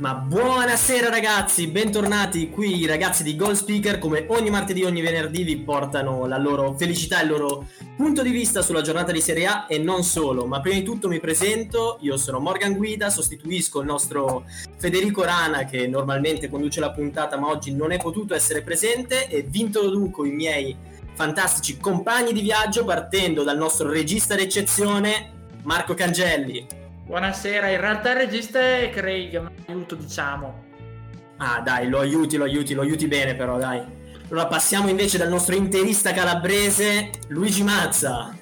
Ma buonasera ragazzi, bentornati qui i ragazzi di Goal Speaker. Come ogni martedì, ogni venerdì vi portano la loro felicità e il loro punto di vista sulla giornata di Serie A e non solo, ma prima di tutto mi presento, io sono Morgan Guida, sostituisco il nostro Federico Rana che normalmente conduce la puntata ma oggi non è potuto essere presente. E vi introduco i miei fantastici compagni di viaggio partendo dal nostro regista d'eccezione Marco Cangelli. Buonasera, in realtà il regista è Craig, ma aiuto diciamo. Ah dai, lo aiuti, lo aiuti, lo aiuti bene però dai. Allora passiamo invece dal nostro interista calabrese, Luigi Mazza.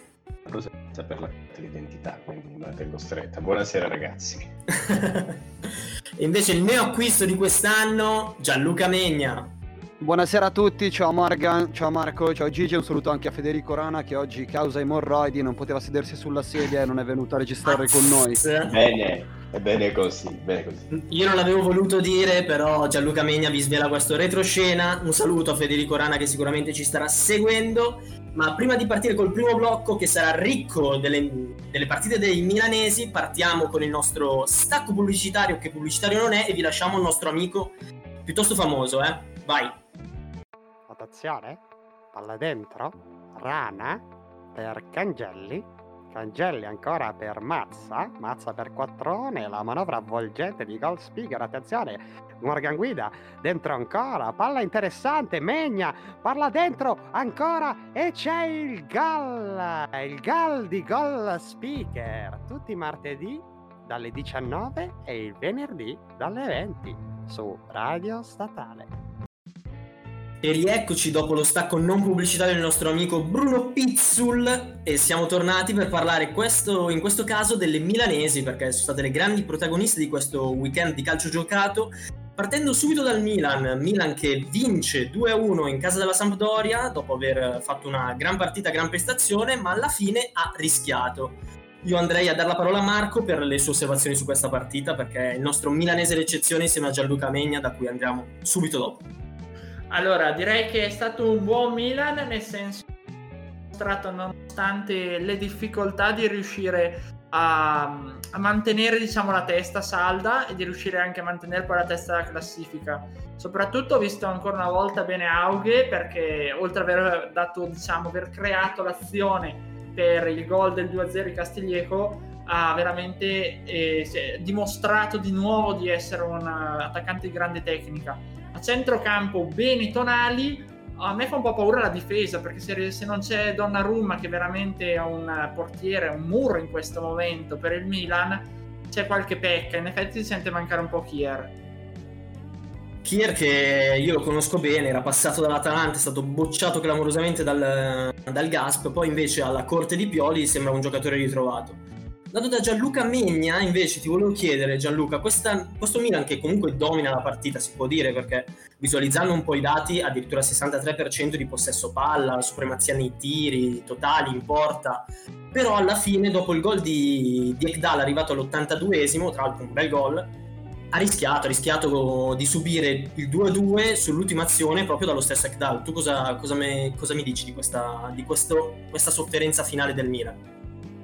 Cosa per la l'identità, quindi me la tengo stretta. Buonasera ragazzi. e invece il neo acquisto di quest'anno, Gianluca Megna. Buonasera a tutti, ciao Morgan, ciao Marco, ciao Gigi, un saluto anche a Federico Rana che oggi causa emorroidi non poteva sedersi sulla sedia e non è venuto a registrare con noi. Bene, è bene così, bene così. Io non l'avevo voluto dire, però Gianluca Megna vi svela questo retroscena. Un saluto a Federico Rana che sicuramente ci starà seguendo. Ma prima di partire col primo blocco che sarà ricco delle, delle partite dei milanesi, partiamo con il nostro stacco pubblicitario che pubblicitario non è e vi lasciamo il nostro amico piuttosto famoso, eh. Vai. Attenzione, palla dentro, Rana per Cangelli, Cangelli ancora per Mazza, Mazza per Quattrone, la manovra avvolgente di Gold Speaker, attenzione, Morgan Guida, dentro ancora, palla interessante, Megna, parla dentro ancora e c'è il gol, il gol di Gold Speaker, tutti i martedì dalle 19 e il venerdì dalle 20 su Radio Statale. E rieccoci dopo lo stacco non pubblicitario del nostro amico Bruno Pizzul e siamo tornati per parlare questo, in questo caso delle milanesi perché sono state le grandi protagoniste di questo weekend di calcio giocato partendo subito dal Milan, Milan che vince 2-1 in casa della Sampdoria dopo aver fatto una gran partita, gran prestazione ma alla fine ha rischiato. Io andrei a dare la parola a Marco per le sue osservazioni su questa partita perché è il nostro milanese d'eccezione insieme a Gianluca Megna da cui andiamo subito dopo. Allora, direi che è stato un buon Milan, nel senso che nonostante le difficoltà di riuscire a, a, mantenere diciamo la testa salda e di riuscire anche a mantenere poi la testa della classifica. Soprattutto ho visto ancora una volta bene Aughe perché oltre ad aver dato diciamo aver creato l'azione per il gol del 2-0 di Castiglieco ha veramente eh, dimostrato di nuovo di essere un attaccante di grande tecnica a centrocampo bene tonali a me fa un po' paura la difesa perché se, se non c'è Donnarumma che veramente è un portiere, un muro in questo momento per il Milan c'è qualche pecca, in effetti si sente mancare un po' Kier Kier che io lo conosco bene, era passato dall'Atalanta, è stato bocciato clamorosamente dal, dal Gasp, poi invece alla corte di Pioli sembra un giocatore ritrovato. Dato da Gianluca Megna, invece, ti volevo chiedere, Gianluca, questa, questo Milan che comunque domina la partita, si può dire, perché visualizzando un po' i dati, addirittura 63% di possesso palla, supremazia nei tiri, totali, in porta, però alla fine, dopo il gol di, di Ekdal arrivato all'82esimo, tra l'altro un bel gol, ha rischiato, ha rischiato di subire il 2-2 sull'ultima azione proprio dallo stesso Ekdal. Tu cosa, cosa, me, cosa mi dici di, questa, di questo, questa sofferenza finale del Milan?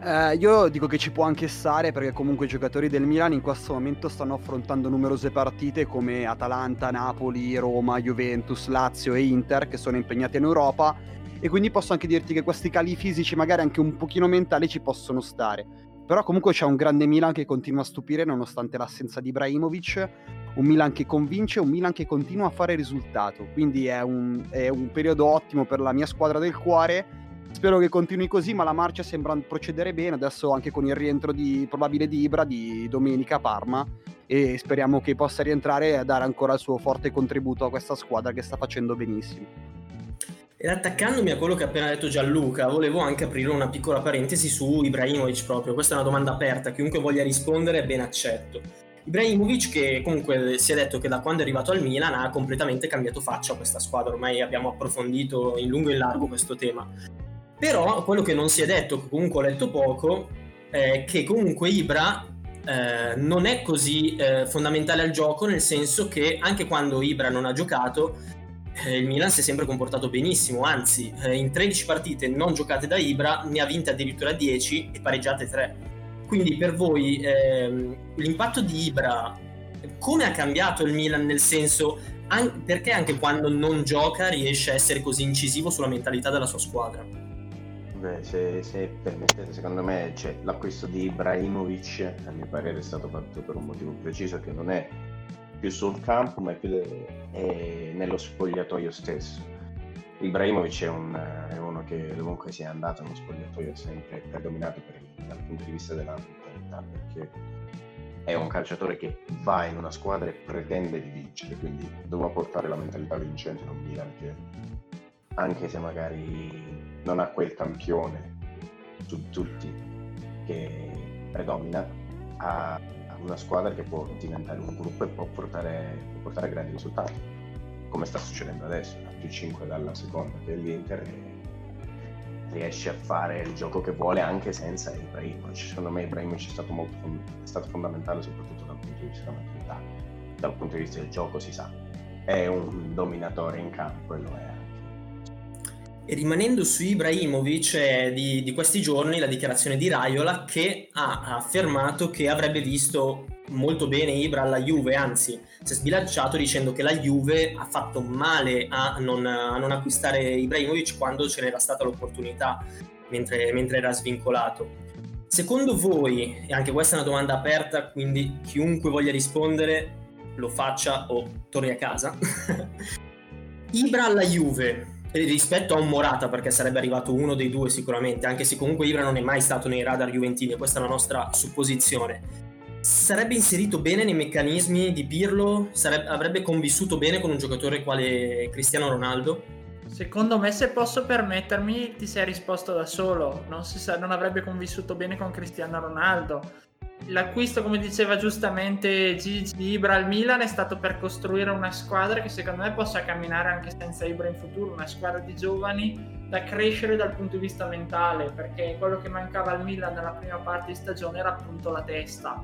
Eh, io dico che ci può anche stare perché comunque i giocatori del Milan in questo momento stanno affrontando numerose partite come Atalanta, Napoli, Roma, Juventus, Lazio e Inter che sono impegnate in Europa. E quindi posso anche dirti che questi cali fisici magari anche un pochino mentali ci possono stare. Però comunque c'è un grande Milan che continua a stupire nonostante l'assenza di Ibrahimovic, un Milan che convince, un Milan che continua a fare risultato, quindi è un, è un periodo ottimo per la mia squadra del cuore Spero che continui così, ma la marcia sembra procedere bene. Adesso anche con il rientro di, probabile di Ibra di domenica a Parma. E speriamo che possa rientrare e dare ancora il suo forte contributo a questa squadra che sta facendo benissimo. Ed attaccandomi a quello che ha appena detto Gianluca, volevo anche aprire una piccola parentesi su Ibrahimovic proprio. Questa è una domanda aperta, chiunque voglia rispondere ben accetto. Ibrahimovic che comunque si è detto che da quando è arrivato al Milan ha completamente cambiato faccia a questa squadra, ormai abbiamo approfondito in lungo e in largo questo tema. Però quello che non si è detto, che comunque ho letto poco, è che comunque Ibra eh, non è così eh, fondamentale al gioco, nel senso che anche quando Ibra non ha giocato, eh, il Milan si è sempre comportato benissimo, anzi eh, in 13 partite non giocate da Ibra ne ha vinte addirittura 10 e pareggiate 3. Quindi per voi ehm, l'impatto di Ibra, come ha cambiato il Milan nel senso, an- perché anche quando non gioca riesce a essere così incisivo sulla mentalità della sua squadra? Beh, se, se permettete, secondo me cioè, l'acquisto di Ibrahimovic, a mio parere, è stato fatto per un motivo preciso che non è più sul campo, ma è più de- è nello spogliatoio stesso. Ibrahimovic è, un, è uno che comunque sia andato nello spogliatoio è sempre predominato per dal punto di vista della mentalità, perché è un calciatore che va in una squadra e pretende di vincere, quindi dovrà portare la mentalità vincente in un Milan che anche se magari non ha quel campione su tutti che predomina, ha una squadra che può diventare un gruppo e può portare, può portare grandi risultati, come sta succedendo adesso, più 5 dalla seconda che è l'Inter e riesce a fare il gioco che vuole anche senza Ibrahimovic. Secondo me Ibrahimovic è stato, molto, è stato fondamentale soprattutto dal punto di vista della maturità, dal punto di vista del gioco si sa, è un dominatore in campo e lo è e rimanendo su Ibrahimovic è di, di, questi giorni la dichiarazione di Raiola che ha affermato che avrebbe visto molto bene Ibra alla Juve, anzi si è sbilanciato dicendo che la Juve ha fatto male a non, a non acquistare Ibrahimovic quando ce n'era stata l'opportunità mentre, mentre era svincolato. Secondo voi, e anche questa è una domanda aperta, quindi chiunque voglia rispondere lo faccia o torni a casa, Ibra alla Juve rispetto a un Morata perché sarebbe arrivato uno dei due sicuramente anche se comunque Ibra non è mai stato nei radar juventini questa è la nostra supposizione. Sarebbe inserito bene nei meccanismi di Pirlo? Sarebbe, avrebbe convissuto bene con un giocatore quale Cristiano Ronaldo? Secondo me, se posso permettermi, ti sei risposto da solo. Non, sa, non avrebbe convissuto bene con Cristiano Ronaldo l'acquisto, come diceva giustamente Gigi di Ibra al Milan, è stato per costruire una squadra che secondo me possa camminare anche senza Ibra in futuro, una squadra di giovani da crescere dal punto di vista mentale, perché quello che mancava al Milan nella prima parte di stagione era appunto la testa.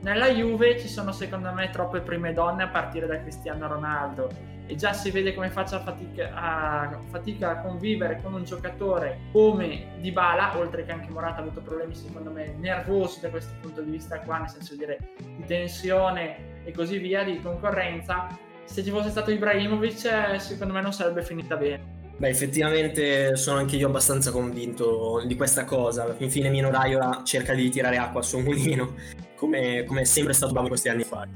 Nella Juve ci sono secondo me troppe prime donne a partire da Cristiano Ronaldo e già si vede come faccia fatica a, fatica a convivere con un giocatore come Dybala, oltre che anche Morata ha avuto problemi secondo me nervosi da questo punto di vista qua, nel senso di, dire, di tensione e così via, di concorrenza, se ci fosse stato Ibrahimovic secondo me non sarebbe finita bene. Beh, effettivamente sono anche io abbastanza convinto di questa cosa. Infine Mino Raiola cerca di tirare acqua al suo mulino, come, come è sempre stato bravo questi anni fa.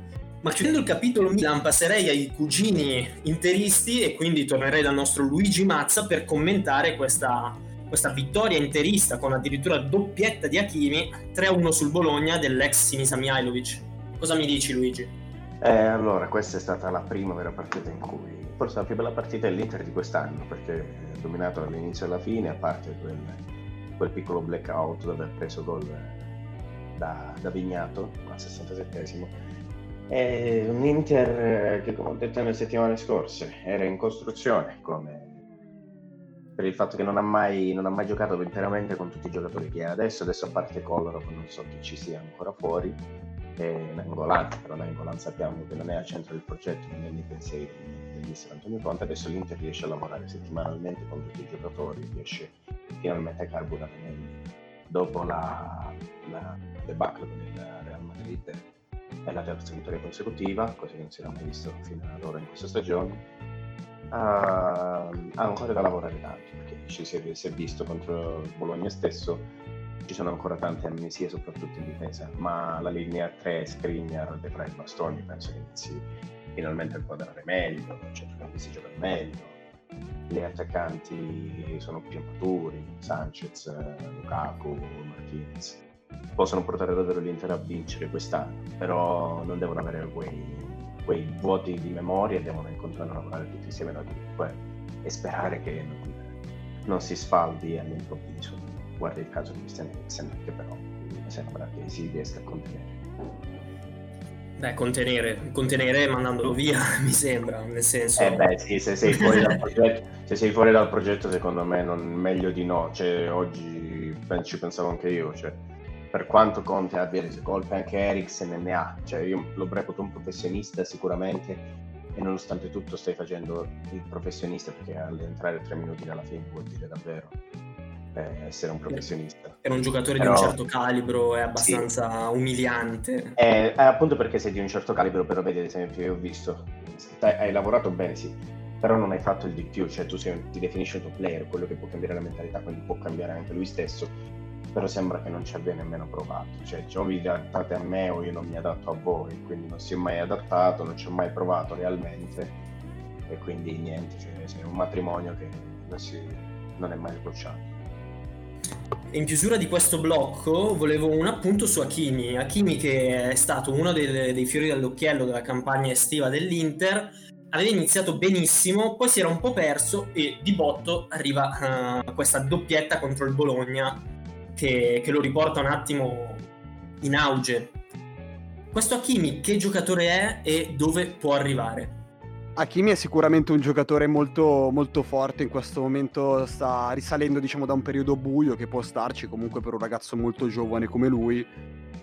Ma chiudendo il capitolo Milan passerei ai cugini interisti e quindi tornerei dal nostro Luigi Mazza per commentare questa, questa vittoria interista con addirittura doppietta di Hakimi 3-1 sul Bologna dell'ex Sinisa Mihailovic. Cosa mi dici Luigi? Eh, allora, questa è stata la prima vera partita in cui forse la più bella partita è l'Inter di quest'anno perché è dominato dall'inizio alla fine, a parte quel, quel piccolo blackout dove ha preso gol da, da Vignato al 67esimo. È un Inter che, come ho detto nelle settimane scorse, era in costruzione come per il fatto che non ha, mai, non ha mai giocato interamente con tutti i giocatori che ha adesso, adesso a parte Collaro, non so chi ci sia ancora fuori, e Nangolan, però Nangolan sappiamo che non è al centro del progetto, non è nei pensieri mister Antonio Conte, adesso l'Inter riesce a lavorare settimanalmente con tutti i giocatori, riesce finalmente a carburare meglio. Dopo la, la debacle con il Real Madrid è la terza vittoria consecutiva, cosa che non si era mai visto fino ad ora in questa stagione. Ha, ha ancora da lavorare tanto perché ci si è, si è visto contro Bologna stesso ci sono ancora tante amnesie, soprattutto in difesa, ma la linea 3 Skriniar, De Vrij, Bastoni penso che inizi finalmente a quadrare meglio, i centrocampisti giocano meglio, gli attaccanti sono più maturi, Sanchez, Lukaku, Martinez. Possono portare davvero l'Inter a vincere quest'anno, però non devono avere quei, quei vuoti di memoria, devono incontrare a lavorare tutti insieme da gruppo e sperare che non, non si sfaldi all'improvviso. Guarda il caso di Christian Eriksen, che però sembra che si riesca a contenere. Beh, contenere, contenere mandandolo via, mi sembra, nel senso... Eh beh, sì, se sei fuori dal progetto, se sei fuori dal progetto secondo me non, meglio di no. Cioè, oggi ci pensavo anche io, cioè, per quanto Conte abbia rese colpe, anche Eriksen ne ha. Cioè, io lo reputo un professionista sicuramente e nonostante tutto stai facendo il professionista perché all'entrare tre minuti dalla fine vuol dire davvero eh, essere un professionista. Per un giocatore però, di un certo calibro è abbastanza sì. umiliante. È, è, appunto perché sei di un certo calibro, però vedi ad esempio, io ho visto, hai lavorato bene sì, però non hai fatto il di più, cioè tu sei, ti definisci un tuo player, quello che può cambiare la mentalità, quindi può cambiare anche lui stesso, però sembra che non ci abbia nemmeno provato, cioè o vi adattate a me o io non mi adatto a voi, quindi non si è mai adattato, non ci ho mai provato realmente e quindi niente, cioè, è un matrimonio che non, si, non è mai sbocciato. In chiusura di questo blocco volevo un appunto su Hakimi. Hakimi che è stato uno dei, dei fiori dell'occhiello della campagna estiva dell'Inter, aveva iniziato benissimo, poi si era un po' perso e di botto arriva uh, questa doppietta contro il Bologna che, che, lo riporta un attimo in auge. Questo Hakimi che giocatore è e dove può arrivare? Hakimi è sicuramente un giocatore molto, molto forte, in questo momento sta risalendo diciamo, da un periodo buio che può starci comunque per un ragazzo molto giovane come lui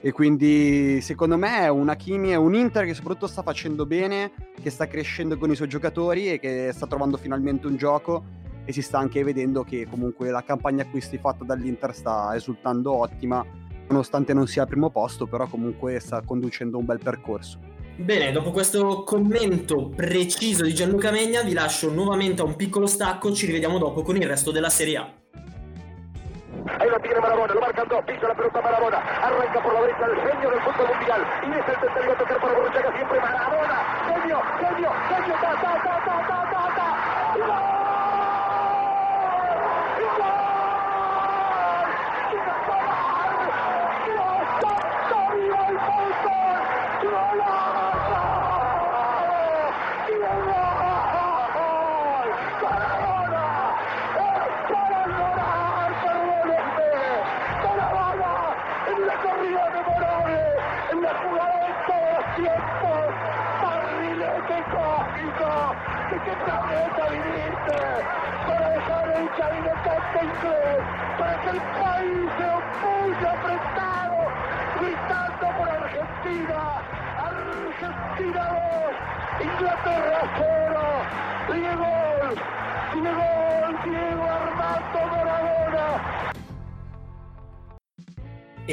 e quindi secondo me è un Hakimi, è un Inter che soprattutto sta facendo bene, che sta crescendo con i suoi giocatori e che sta trovando finalmente un gioco e si sta anche vedendo che comunque la campagna acquisti fatta dall'Inter sta risultando ottima, nonostante non sia al primo posto, però comunque sta conducendo un bel percorso. Bene, dopo questo commento preciso di Gianluca Megna vi lascio nuovamente a un piccolo stacco, ci rivediamo dopo con il resto della Serie A. Ahí lo tiene Marabona, lo marcan dos, pisa la pelota Marabona, arranca por la derecha el genio del fútbol mundial, y es el tercero a tocar para Borruchaga siempre Marabona, genio, genio, genio, ta,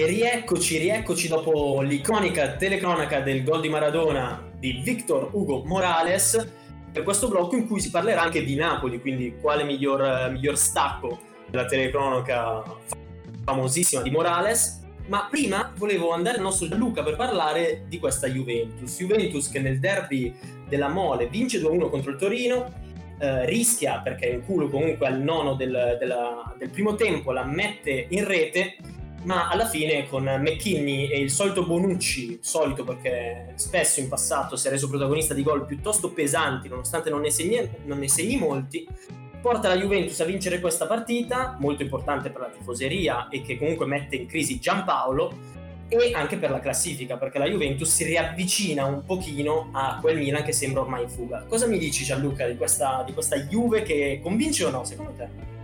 E rieccoci, rieccoci dopo l'iconica telecronaca del gol di Maradona di Victor Hugo Morales per questo blocco in cui si parlerà anche di Napoli, quindi quale miglior, miglior stacco della telecronaca famosissima di Morales. Ma prima volevo andare al nostro Gianluca per parlare di questa Juventus. Juventus che nel derby della Mole vince 2-1 contro il Torino, eh, rischia perché è in culo comunque al nono del, della, del primo tempo, la mette in rete ma alla fine con McKinney e il solito Bonucci, solito perché spesso in passato si è reso protagonista di gol piuttosto pesanti, nonostante non ne segni, non ne segni molti, porta la Juventus a vincere questa partita, molto importante per la tifoseria e che comunque mette in crisi Giampaolo e anche per la classifica, perché la Juventus si riavvicina un pochino a quel Milan che sembra ormai in fuga. Cosa mi dici Gianluca di questa, di questa Juve che convince o no secondo te?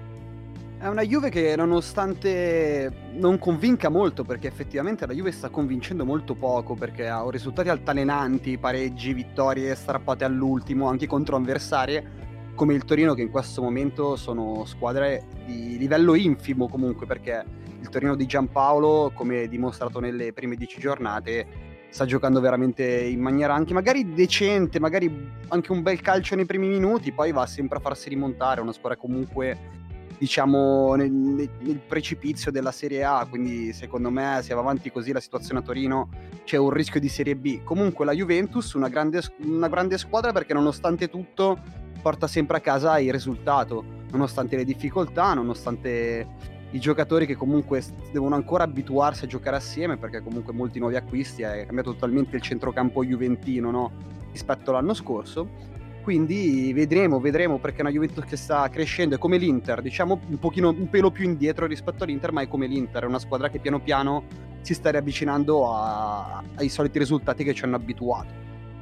È una Juve che nonostante non convinca molto, perché effettivamente la Juve sta convincendo molto poco, perché ha risultati altalenanti, pareggi, vittorie strappate all'ultimo, anche contro avversarie come il Torino, che in questo momento sono squadre di livello infimo comunque, perché il Torino di Giampaolo, come dimostrato nelle prime dieci giornate, sta giocando veramente in maniera anche magari decente, magari anche un bel calcio nei primi minuti, poi va sempre a farsi rimontare, una squadra comunque diciamo nel, nel, precipizio della Serie A, quindi secondo me se va avanti così la situazione a Torino c'è un rischio di Serie B. Comunque la Juventus, una grande, una grande squadra perché nonostante tutto porta sempre a casa il risultato, nonostante le difficoltà, nonostante i giocatori che comunque devono ancora abituarsi a giocare assieme perché comunque molti nuovi acquisti, è cambiato totalmente il centrocampo juventino no? rispetto all'anno scorso quindi vedremo, vedremo perché è una Juventus che sta crescendo, è come l'Inter, diciamo un pochino un pelo più indietro rispetto all'Inter, ma è come l'Inter, è una squadra che piano piano si sta riavvicinando a- ai soliti risultati che ci hanno abituato.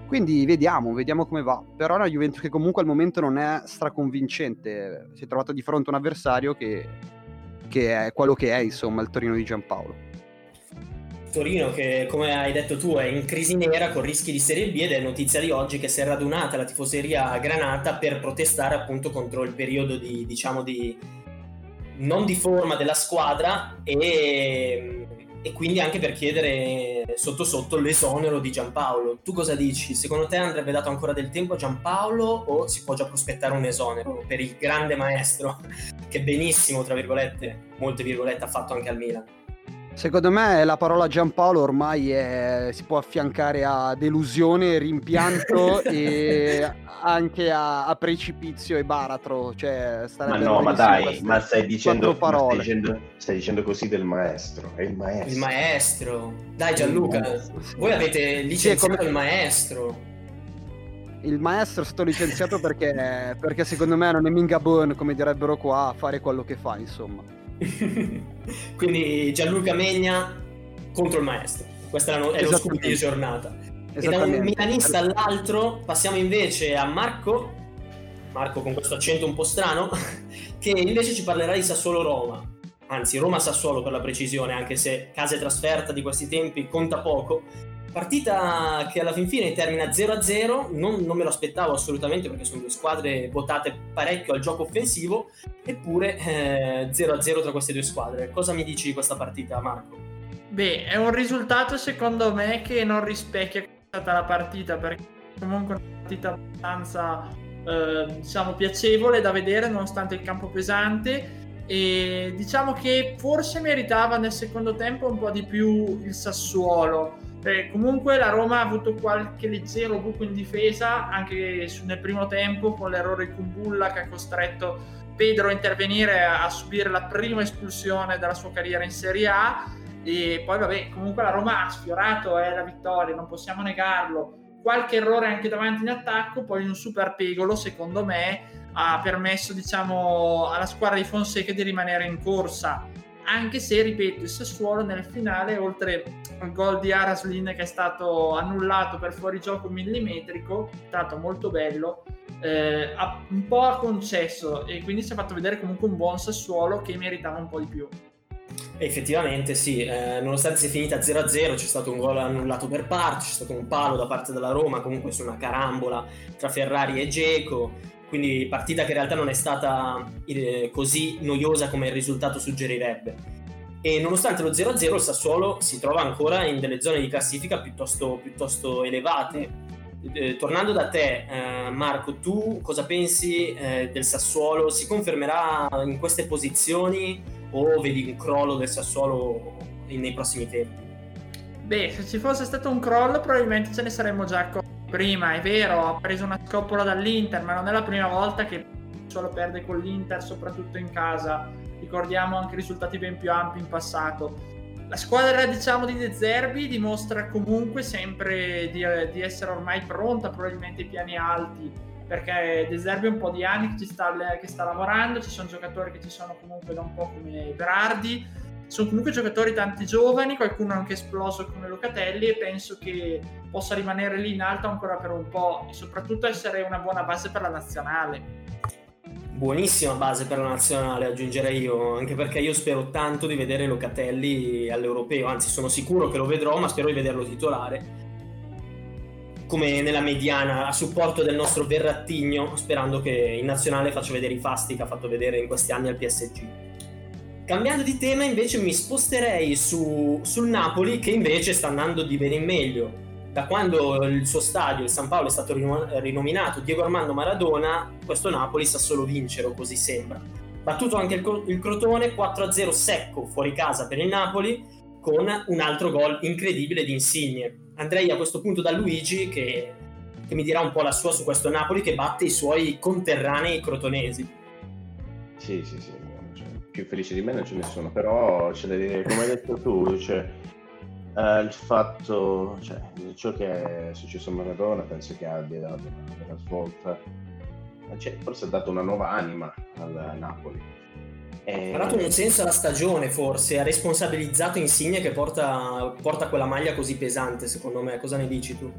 Quindi vediamo, vediamo come va. Però è una Juventus che comunque al momento non è straconvincente, si è trovato di fronte a un avversario che, che è quello che è, insomma, il Torino di Giampaolo. Torino che come hai detto tu è in crisi nera con rischi di Serie B ed è notizia di oggi che si è radunata la tifoseria granata per protestare appunto contro il periodo di diciamo di non di forma della squadra e, e quindi anche per chiedere sotto sotto l'esonero di Giampaolo. Tu cosa dici? Secondo te andrebbe dato ancora del tempo a Giampaolo o si può già prospettare un esonero per il grande maestro che benissimo, tra virgolette, molte virgolette ha fatto anche al Milan? Secondo me la parola Giampaolo ormai è- si può affiancare a delusione, rimpianto e anche a, a precipizio e baratro. Cioè, Ma no, ma dai, queste ma stai dicendo, ma stai parole. dicendo, stai dicendo così del maestro, è il maestro. Il maestro. Dai Gianluca, voi avete licenziato come- il maestro. Il maestro è stato licenziato perché, perché secondo me non è minga bon, come direbbero qua, a fare quello che fa, insomma. Quindi Gianluca Megna contro il maestro. Questo è, è lo scoop di giornata. E da un milanista all'altro passiamo invece a Marco, Marco con questo accento un po' strano, che invece ci parlerà di Sassuolo-Roma. Anzi, Roma-Sassuolo per la precisione, anche se casa e trasferta di questi tempi conta poco. Partita che alla fin fine termina 0-0, non, non me lo aspettavo assolutamente perché sono due squadre votate parecchio al gioco offensivo, eppure eh, 0-0 tra queste due squadre. Cosa mi dici di questa partita, Marco? Beh, è un risultato secondo me che non rispecchia stata la partita, perché comunque è una partita abbastanza, eh, diciamo, piacevole da vedere nonostante il campo pesante. E diciamo che forse meritava nel secondo tempo un po' di più il Sassuolo. Perché comunque la Roma ha avuto qualche leggero buco in difesa anche nel primo tempo con l'errore di Kumbulla che ha costretto Pedro a intervenire a subire la prima espulsione della sua carriera in Serie A. E poi vabbè comunque la Roma ha sfiorato eh, la vittoria non possiamo negarlo. Qualche errore anche davanti in attacco poi un super pegolo secondo me ha permesso diciamo alla squadra di Fonseca di rimanere in corsa anche se ripeto il Sassuolo nel finale oltre al gol di Araslin che è stato annullato per fuorigioco millimetrico stato molto bello eh, un po' ha concesso e quindi si è fatto vedere comunque un buon Sassuolo che meritava un po' di più. Effettivamente sì, eh, nonostante sia finita 0-0 c'è stato un gol annullato per parti, c'è stato un palo da parte della Roma, comunque su una carambola tra Ferrari e Geco, quindi partita che in realtà non è stata eh, così noiosa come il risultato suggerirebbe. E nonostante lo 0-0 il Sassuolo si trova ancora in delle zone di classifica piuttosto, piuttosto elevate. Eh, tornando da te, eh, Marco, tu cosa pensi eh, del Sassuolo? Si confermerà in queste posizioni o vedi un crollo del Sassuolo nei prossimi tempi? Beh, se ci fosse stato un crollo probabilmente ce ne saremmo già accorti prima, è vero, ha preso una scoppola dall'Inter, ma non è la prima volta che solo perde con l'Inter, soprattutto in casa. Ricordiamo anche risultati ben più ampi in passato. La squadra, diciamo, di De Zerbi dimostra comunque sempre di, di essere ormai pronta, probabilmente ai piani alti, perché De Zerbi è un po' di anni che, sta, che sta lavorando, ci sono giocatori che ci sono comunque da un po' come Berardi, sono comunque giocatori tanti giovani, qualcuno anche esploso come Locatelli e penso che possa rimanere lì in alto ancora per un po' e soprattutto essere una buona base per la nazionale. Buonissima base per la nazionale, aggiungerei io, anche perché io spero tanto di vedere Locatelli all'europeo, anzi sono sicuro che lo vedrò, ma spero di vederlo titolare come nella mediana a supporto del nostro Verrattigno, sperando che in nazionale faccia vedere i fasti che ha fatto vedere in questi anni al PSG. Cambiando di tema invece mi sposterei su, sul Napoli che invece sta andando di bene in meglio. Da quando il suo stadio, il San Paolo, è stato rino- rinominato Diego Armando Maradona, questo Napoli sa solo vincere, o così sembra. Battuto anche il, il Crotone, 4-0 secco fuori casa per il Napoli, con un altro gol incredibile di Insigne. Andrei a questo punto da Luigi che, che mi dirà un po' la sua su questo Napoli che batte i suoi conterranei crotonesi. Sì, sì, sì, più felice di me non c'è nessuno, però c'è da dire, come hai detto tu, cioè, Uh, il fatto, cioè, ciò che è successo a Maradona penso che abbia dato una svolta, cioè, forse ha dato una nuova anima al Napoli. E... Ha dato un senso alla stagione forse, ha responsabilizzato Insigne che porta, porta quella maglia così pesante secondo me, cosa ne dici tu?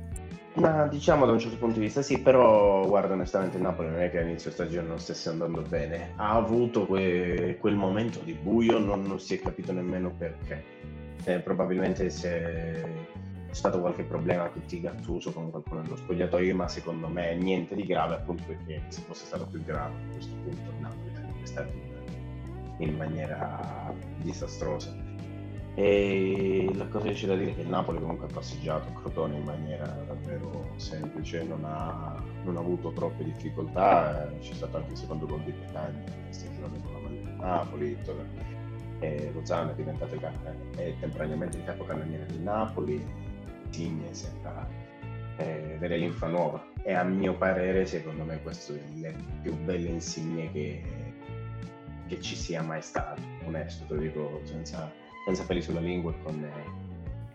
Ma diciamo da un certo punto di vista sì, però guarda onestamente il Napoli non è che all'inizio stagione non stesse andando bene, ha avuto que- quel momento di buio, non, non si è capito nemmeno perché eh, probabilmente c'è stato qualche problema con Gattuso con qualcuno nello spogliatoio, ma secondo me niente di grave, appunto perché se fosse stato più grave a questo punto il Napoli sarebbe stato in, maniera disastrosa. E che c'è da dire che il Napoli comunque ha passeggiato Crotone in maniera davvero semplice, non ha, non ha avuto troppe difficoltà, c'è stato anche il secondo gol di Petagna, questa girone con la maglia del Napoli, e Lozano è diventato è temporaneamente il capocannoniere del Napoli, Signe sembra eh, avere l'infa nuova. E a mio parere secondo me questo è il più bello insigne che, che ci sia mai stato, onesto, te lo dico senza, senza peli sulla lingua e con,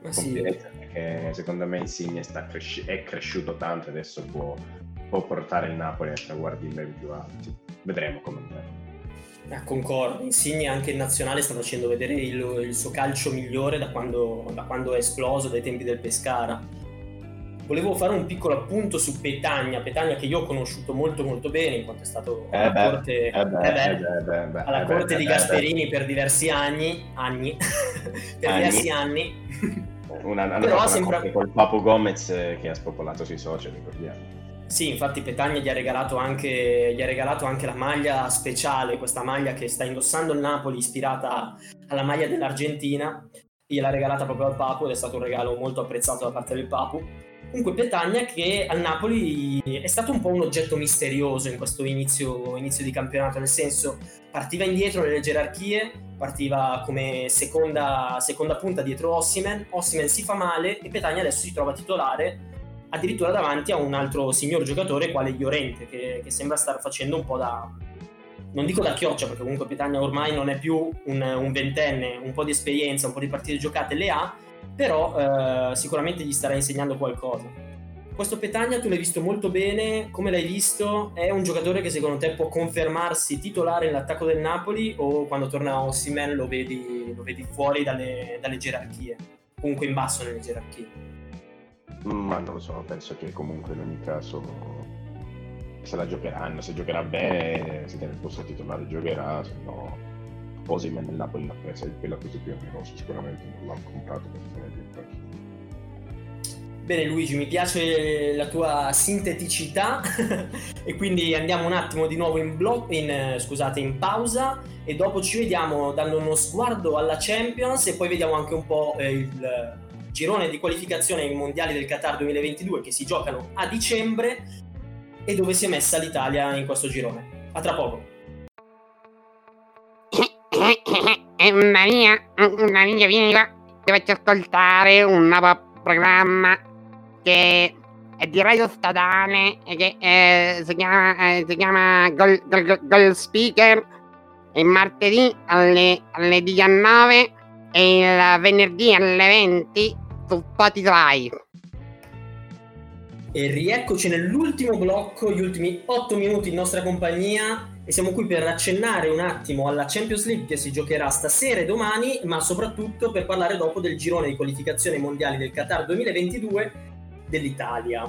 con sì. perché secondo me Insigne cresci- è cresciuto tanto e adesso può, può portare il Napoli a traguardi ben più alti. Vedremo come andrà. Concordo, Insigne anche in nazionale sta facendo vedere il, il suo calcio migliore da quando, da quando, è esploso dai tempi del Pescara. Volevo fare un piccolo appunto su Petagna, Petagna che io ho conosciuto molto molto bene in quanto è stato eh alla beh, corte, eh beh, eh beh, alla corte di Gasperini per diversi anni, anni per anni. diversi anni. Una, una Però sembra... col Papo Gomez che ha spopolato sui social, ricordiamo. Sì, infatti Petagna gli ha, regalato anche, gli ha regalato anche la maglia speciale, questa maglia che sta indossando il Napoli, ispirata alla maglia dell'Argentina. Gliel'ha regalata proprio al Papu ed è stato un regalo molto apprezzato da parte del Papu. Comunque Petagna che al Napoli è stato un po' un oggetto misterioso in questo inizio, inizio di campionato, nel senso partiva indietro nelle gerarchie, partiva come seconda, seconda punta dietro Ossimen, Ossimen si fa male e Petagna adesso si trova titolare addirittura davanti a un altro signor giocatore quale Llorente che, che, sembra star facendo un po' da non dico da chioccia perché comunque Petagna ormai non è più un, un ventenne un po' di esperienza, un po' di partite giocate le ha però eh, sicuramente gli starà insegnando qualcosa questo Petagna tu l'hai visto molto bene come l'hai visto? È un giocatore che secondo te può confermarsi titolare nell'attacco del Napoli o quando torna Ossiman lo vedi, lo vedi fuori dalle, dalle gerarchie comunque in basso nelle gerarchie ma non lo so, penso che comunque in ogni caso se la giocheranno, se giocherà bene, se tiene il posto titolare giocherà, se no Osimen nel Napoli l'ha presa e quella così più onerosa, sicuramente non l'ha comprato per partito. Bene Luigi, mi piace la tua sinteticità e quindi andiamo un attimo di nuovo in, blo- in, scusate, in pausa e dopo ci vediamo dando uno sguardo alla Champions e poi vediamo anche un po' eh, il girone di qualificazione ai mondiali del Qatar 2022 che si giocano a dicembre e dove si è messa l'Italia in questo girone. A tra poco. Maria, Maria, vieni qua, dovete ascoltare un nuovo programma che è di radio statale e che eh, si chiama, eh, si chiama Gold, Gold, Gold Speaker. Il martedì alle, alle 19 e il venerdì alle 20 su Spotify. E rieccoci nell'ultimo blocco, gli ultimi 8 minuti in nostra compagnia e siamo qui per accennare un attimo alla Champions League che si giocherà stasera e domani, ma soprattutto per parlare dopo del girone di qualificazione mondiali del Qatar 2022 dell'Italia.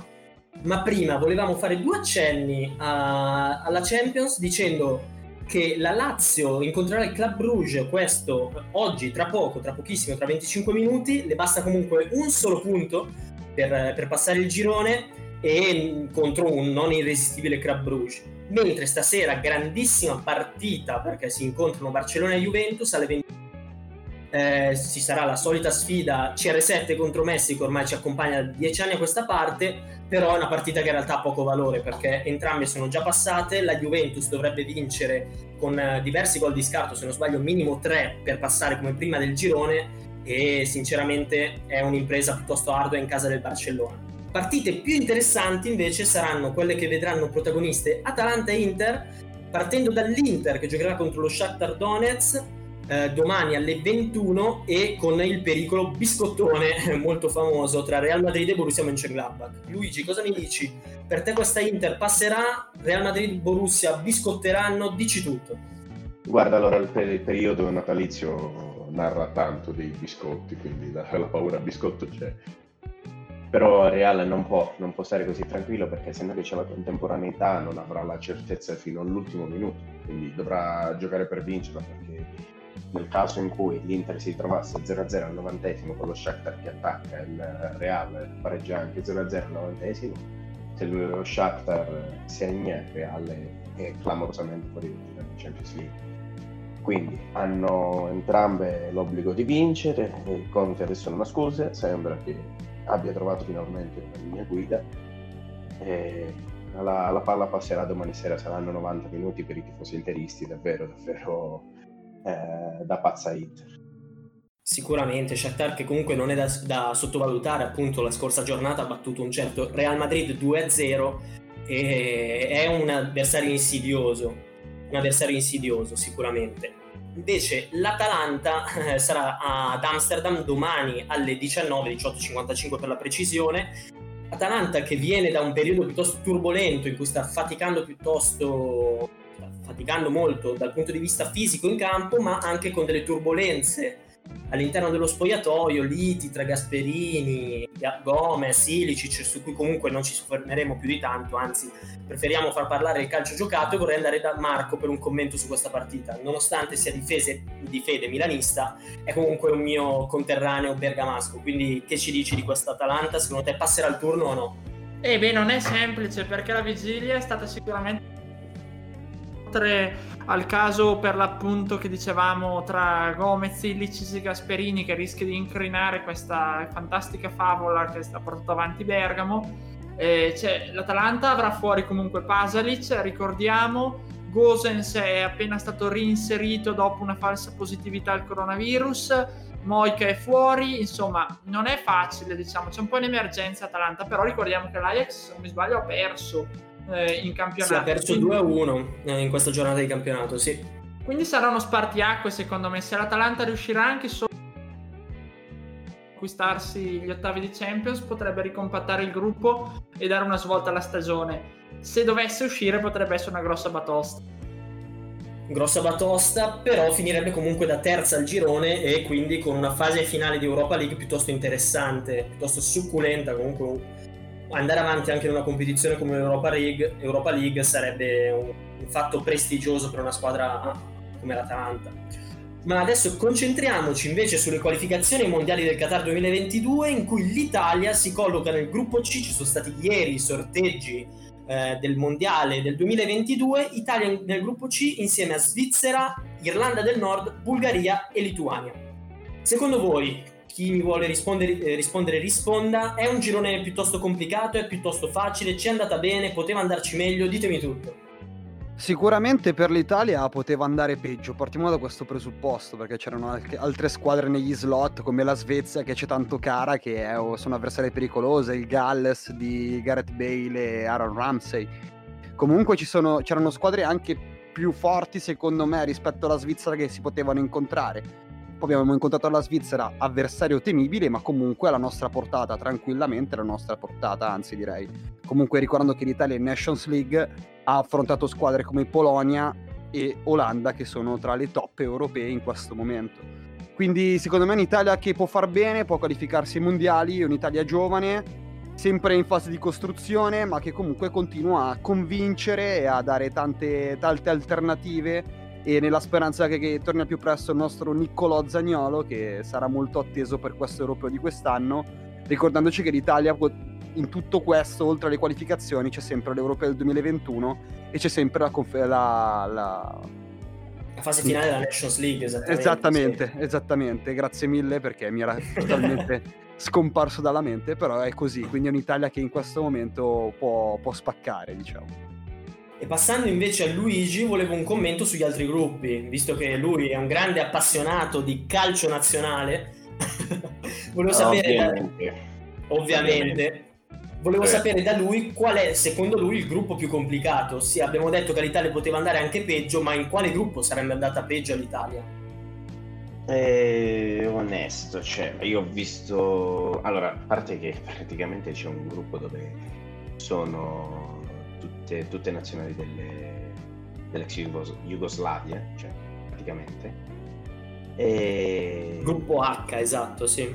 Ma prima volevamo fare due accenni a, alla Champions dicendo che la Lazio incontrerà il Club Brugge questo oggi, tra poco, tra pochissimo, tra 25 minuti, le basta comunque un solo punto per, per passare il girone e contro un non irresistibile Club Brugge. Mentre stasera grandissima partita perché si incontrano Barcellona e Juventus alle 20 eh, ci sarà la solita sfida CR7 contro Messico, ormai ci accompagna da 10 anni a questa parte, però è una partita che in realtà ha poco valore perché entrambe sono già passate, la Juventus dovrebbe vincere con eh, diversi gol di scarto, se non sbaglio minimo 3 per passare come prima del girone e sinceramente è un'impresa piuttosto ardua in casa del Barcellona. Partite più interessanti invece saranno quelle che vedranno protagoniste Atalanta e Inter, partendo dall'Inter che giocherà contro lo Shakhtar Donetsk eh, domani alle 21 e con il pericolo biscottone molto famoso tra Real Madrid e Borussia Mönchengladbach. Luigi, cosa mi dici? Per te questa Inter passerà? Real Madrid e Borussia biscotteranno? Dici tutto. Guarda, allora il, per- il periodo natalizio narra tanto dei biscotti, quindi la, la paura biscotto c'è. Però Real non può, non può stare così tranquillo perché se no che c'è la contemporaneità non avrà la certezza fino all'ultimo minuto, quindi dovrà giocare per vincerla perché nel caso in cui l'Inter si trovasse 0-0 al novantesimo con lo Shakhtar che attacca il Real pareggia anche 0-0 al novantesimo se lo Shakhtar segna il Real è clamorosamente fuori dalla Champions League. Quindi hanno entrambe l'obbligo di vincere Conte adesso non ha scuse sembra che abbia trovato finalmente una linea guida la, la palla passerà domani sera saranno 90 minuti per i tifosi interisti davvero davvero eh, da pazza Inter. Sicuramente, Shakhtar che comunque non è da, da, sottovalutare, appunto la scorsa giornata ha battuto un certo Real Madrid 2-0 e è un avversario insidioso, un avversario insidioso sicuramente. Invece l'Atalanta eh, sarà ad Amsterdam domani alle 19, 18.55 per la precisione. Atalanta che viene da un periodo piuttosto turbolento in cui sta faticando piuttosto faticando molto dal punto di vista fisico in campo, ma anche con delle turbulenze all'interno dello spogliatoio, liti tra Gasperini, Gomez, Ilicic, su cui comunque non ci soffermeremo più di tanto, anzi preferiamo far parlare il calcio giocato e vorrei andare da Marco per un commento su questa partita. Nonostante sia di, fese, di fede milanista, è comunque un mio conterraneo bergamasco, quindi che ci dici di questa Atalanta? Secondo te passerà il turno o no? Eh beh, non è semplice perché la vigilia è stata sicuramente oltre al caso per l'appunto che dicevamo tra Gomez, Illicis e Gasperini che rischia di incrinare questa fantastica favola che sta portando avanti Bergamo. Eh, cioè, l'Atalanta avrà fuori comunque Pasalic ricordiamo. Gosens è appena stato reinserito dopo una falsa positività al coronavirus. Moica è fuori, insomma non è facile diciamo, c'è un po' un'emergenza Atalanta però ricordiamo che l'Ajax se non mi sbaglio ha perso eh, in campionato. Si è perso 2-1 eh, in questa giornata di campionato, sì. Quindi sarà uno spartiacque secondo me, se l'Atalanta riuscirà anche solo a conquistarsi gli ottavi di Champions potrebbe ricompattare il gruppo e dare una svolta alla stagione. Se dovesse uscire potrebbe essere una grossa batosta. Grossa batosta, però finirebbe comunque da terza al girone e quindi con una fase finale di Europa League piuttosto interessante, piuttosto succulenta, comunque andare avanti anche in una competizione come l'Europa League, Europa League sarebbe un, un fatto prestigioso per una squadra come l'Atalanta. Ma adesso concentriamoci invece sulle qualificazioni mondiali del Qatar 2022 in cui l'Italia si colloca nel gruppo C, ci sono stati ieri i sorteggi eh, del mondiale del 2022, Italia nel gruppo C insieme a Svizzera, Irlanda del Nord, Bulgaria e Lituania. Secondo voi chi vuole rispondere, eh, rispondere, risponda. È un girone piuttosto complicato, è piuttosto facile, ci è andata bene, poteva andarci meglio, ditemi tutto. Sicuramente per l'Italia poteva andare peggio, partiamo da questo presupposto perché c'erano altre squadre negli slot come la Svezia che c'è tanto cara che è, sono avversarie pericolose, il Galles di Gareth Bale e Aaron Ramsey. Comunque sono, c'erano squadre anche più forti secondo me rispetto alla Svizzera che si potevano incontrare poi abbiamo incontrato la Svizzera, avversario temibile, ma comunque alla nostra portata, tranquillamente alla nostra portata, anzi direi. Comunque ricordando che l'Italia in Nations League ha affrontato squadre come Polonia e Olanda che sono tra le top europee in questo momento. Quindi secondo me un'Italia che può far bene, può qualificarsi ai mondiali, un'Italia giovane, sempre in fase di costruzione, ma che comunque continua a convincere e a dare tante, tante alternative e nella speranza che, che, torni al più presto il nostro Niccolò Zagnolo che sarà molto atteso per questo europeo di quest'anno ricordandoci che l'Italia in tutto questo oltre alle qualificazioni c'è sempre l'europeo del 2021 e c'è sempre la, conf- la, la... la fase finale della Nations League esattamente esattamente, sì. esattamente grazie mille perché mi era totalmente scomparso dalla mente però è così quindi è un'Italia che in questo momento può, può spaccare diciamo e passando invece a Luigi, volevo un commento sugli altri gruppi, visto che lui è un grande appassionato di calcio nazionale. volevo sapere, ovviamente, da... ovviamente. volevo eh. sapere da lui qual è secondo lui il gruppo più complicato. Sì, abbiamo detto che l'Italia poteva andare anche peggio, ma in quale gruppo sarebbe andata peggio l'Italia? Eh, onesto, cioè, io ho visto... Allora, a parte che praticamente c'è un gruppo dove sono tutte, tutte nazionali delle, dell'ex Jugos- Jugoslavia, cioè, praticamente. E... Gruppo H, esatto, sì.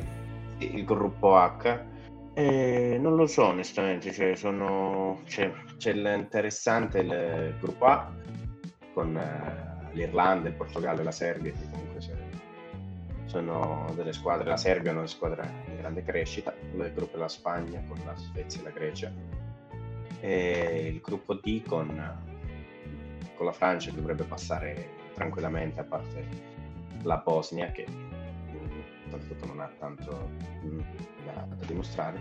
Il gruppo H. Eh, non lo so onestamente, cioè, sono... c'è, c'è l'interessante il gruppo A con eh, l'Irlanda, il Portogallo e la Serbia, che comunque sono delle squadre, la Serbia è una squadra di grande crescita, il gruppo è la Spagna con la Svezia e la Grecia, e il gruppo D con, con la Francia dovrebbe passare tranquillamente, a parte la Bosnia che oltretutto non ha tanto da, da dimostrare.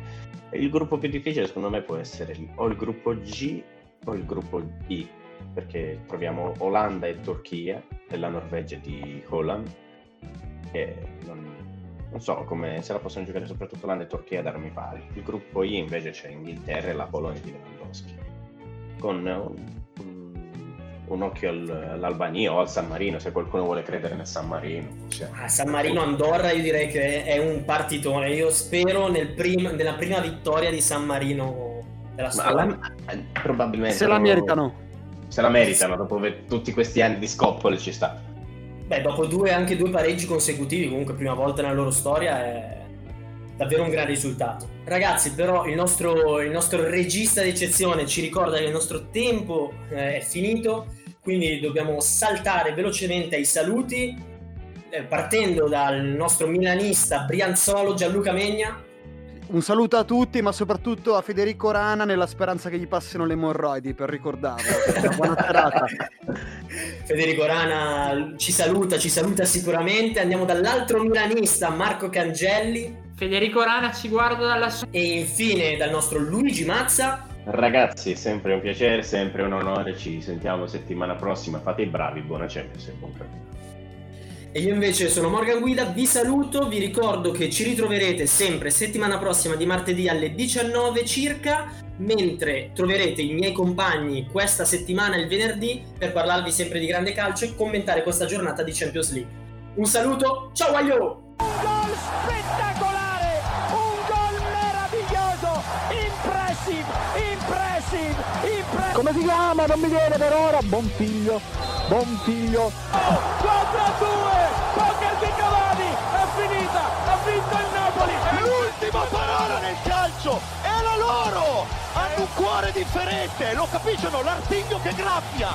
Il gruppo più difficile secondo me può essere o il gruppo G o il gruppo I, perché troviamo Olanda e Turchia e la Norvegia di Holland che non, non so come se la possono giocare soprattutto Olanda e Turchia ad armi pari. Il gruppo I invece c'è Inghilterra e la Polonia di Lewandowski, con un, un- un occhio al- all'Albania o al San Marino, se qualcuno vuole credere nel San Marino. cioè. A San Marino Andorra io direi che è un partitone. Io spero nel prim- nella prima vittoria di San Marino della storia. alla- eh, probabilmente Se la meritano. Se la meritano dopo tutti questi anni di scoppole ci sta. Beh, dopo due, anche due pareggi consecutivi, comunque prima volta nella loro storia, è davvero un gran risultato. Ragazzi, però il nostro, il nostro regista d'eccezione ci ricorda che il nostro tempo eh, è finito, quindi dobbiamo saltare velocemente ai saluti, eh, partendo dal nostro milanista Brianzolo Gianluca Megna. Un saluto a tutti, ma soprattutto a Federico Rana nella speranza che gli passino le emorroidi per ricordarlo. Buona serata. Federico Rana ci saluta, ci saluta sicuramente. Andiamo dall'altro milanista Marco Cangelli. Federico Rana ci guarda dalla sua... E infine dal nostro Luigi Mazza. Ragazzi, sempre un piacere, sempre un onore. Ci sentiamo settimana prossima. Fate i bravi, buona Champions e buon cammino. E io invece sono Morgan Guida, vi saluto, vi ricordo che ci ritroverete sempre settimana prossima di martedì alle 19 circa, mentre troverete i miei compagni questa settimana il venerdì per parlarvi sempre di grande calcio e commentare questa giornata di Champions League. Un saluto, ciao Aglio! gol spettacolare, un gol meraviglioso, impressive, impressive, impressive. Come si chiama? Non mi viene per ora. Buon figlio. Buon figlio. 4 a 2, poker di Cavani, è finita, ha vinto il Napoli. L'ultima parola nel calcio è la loro! Hanno un cuore differente, lo capiscono? L'artiglio che graffia!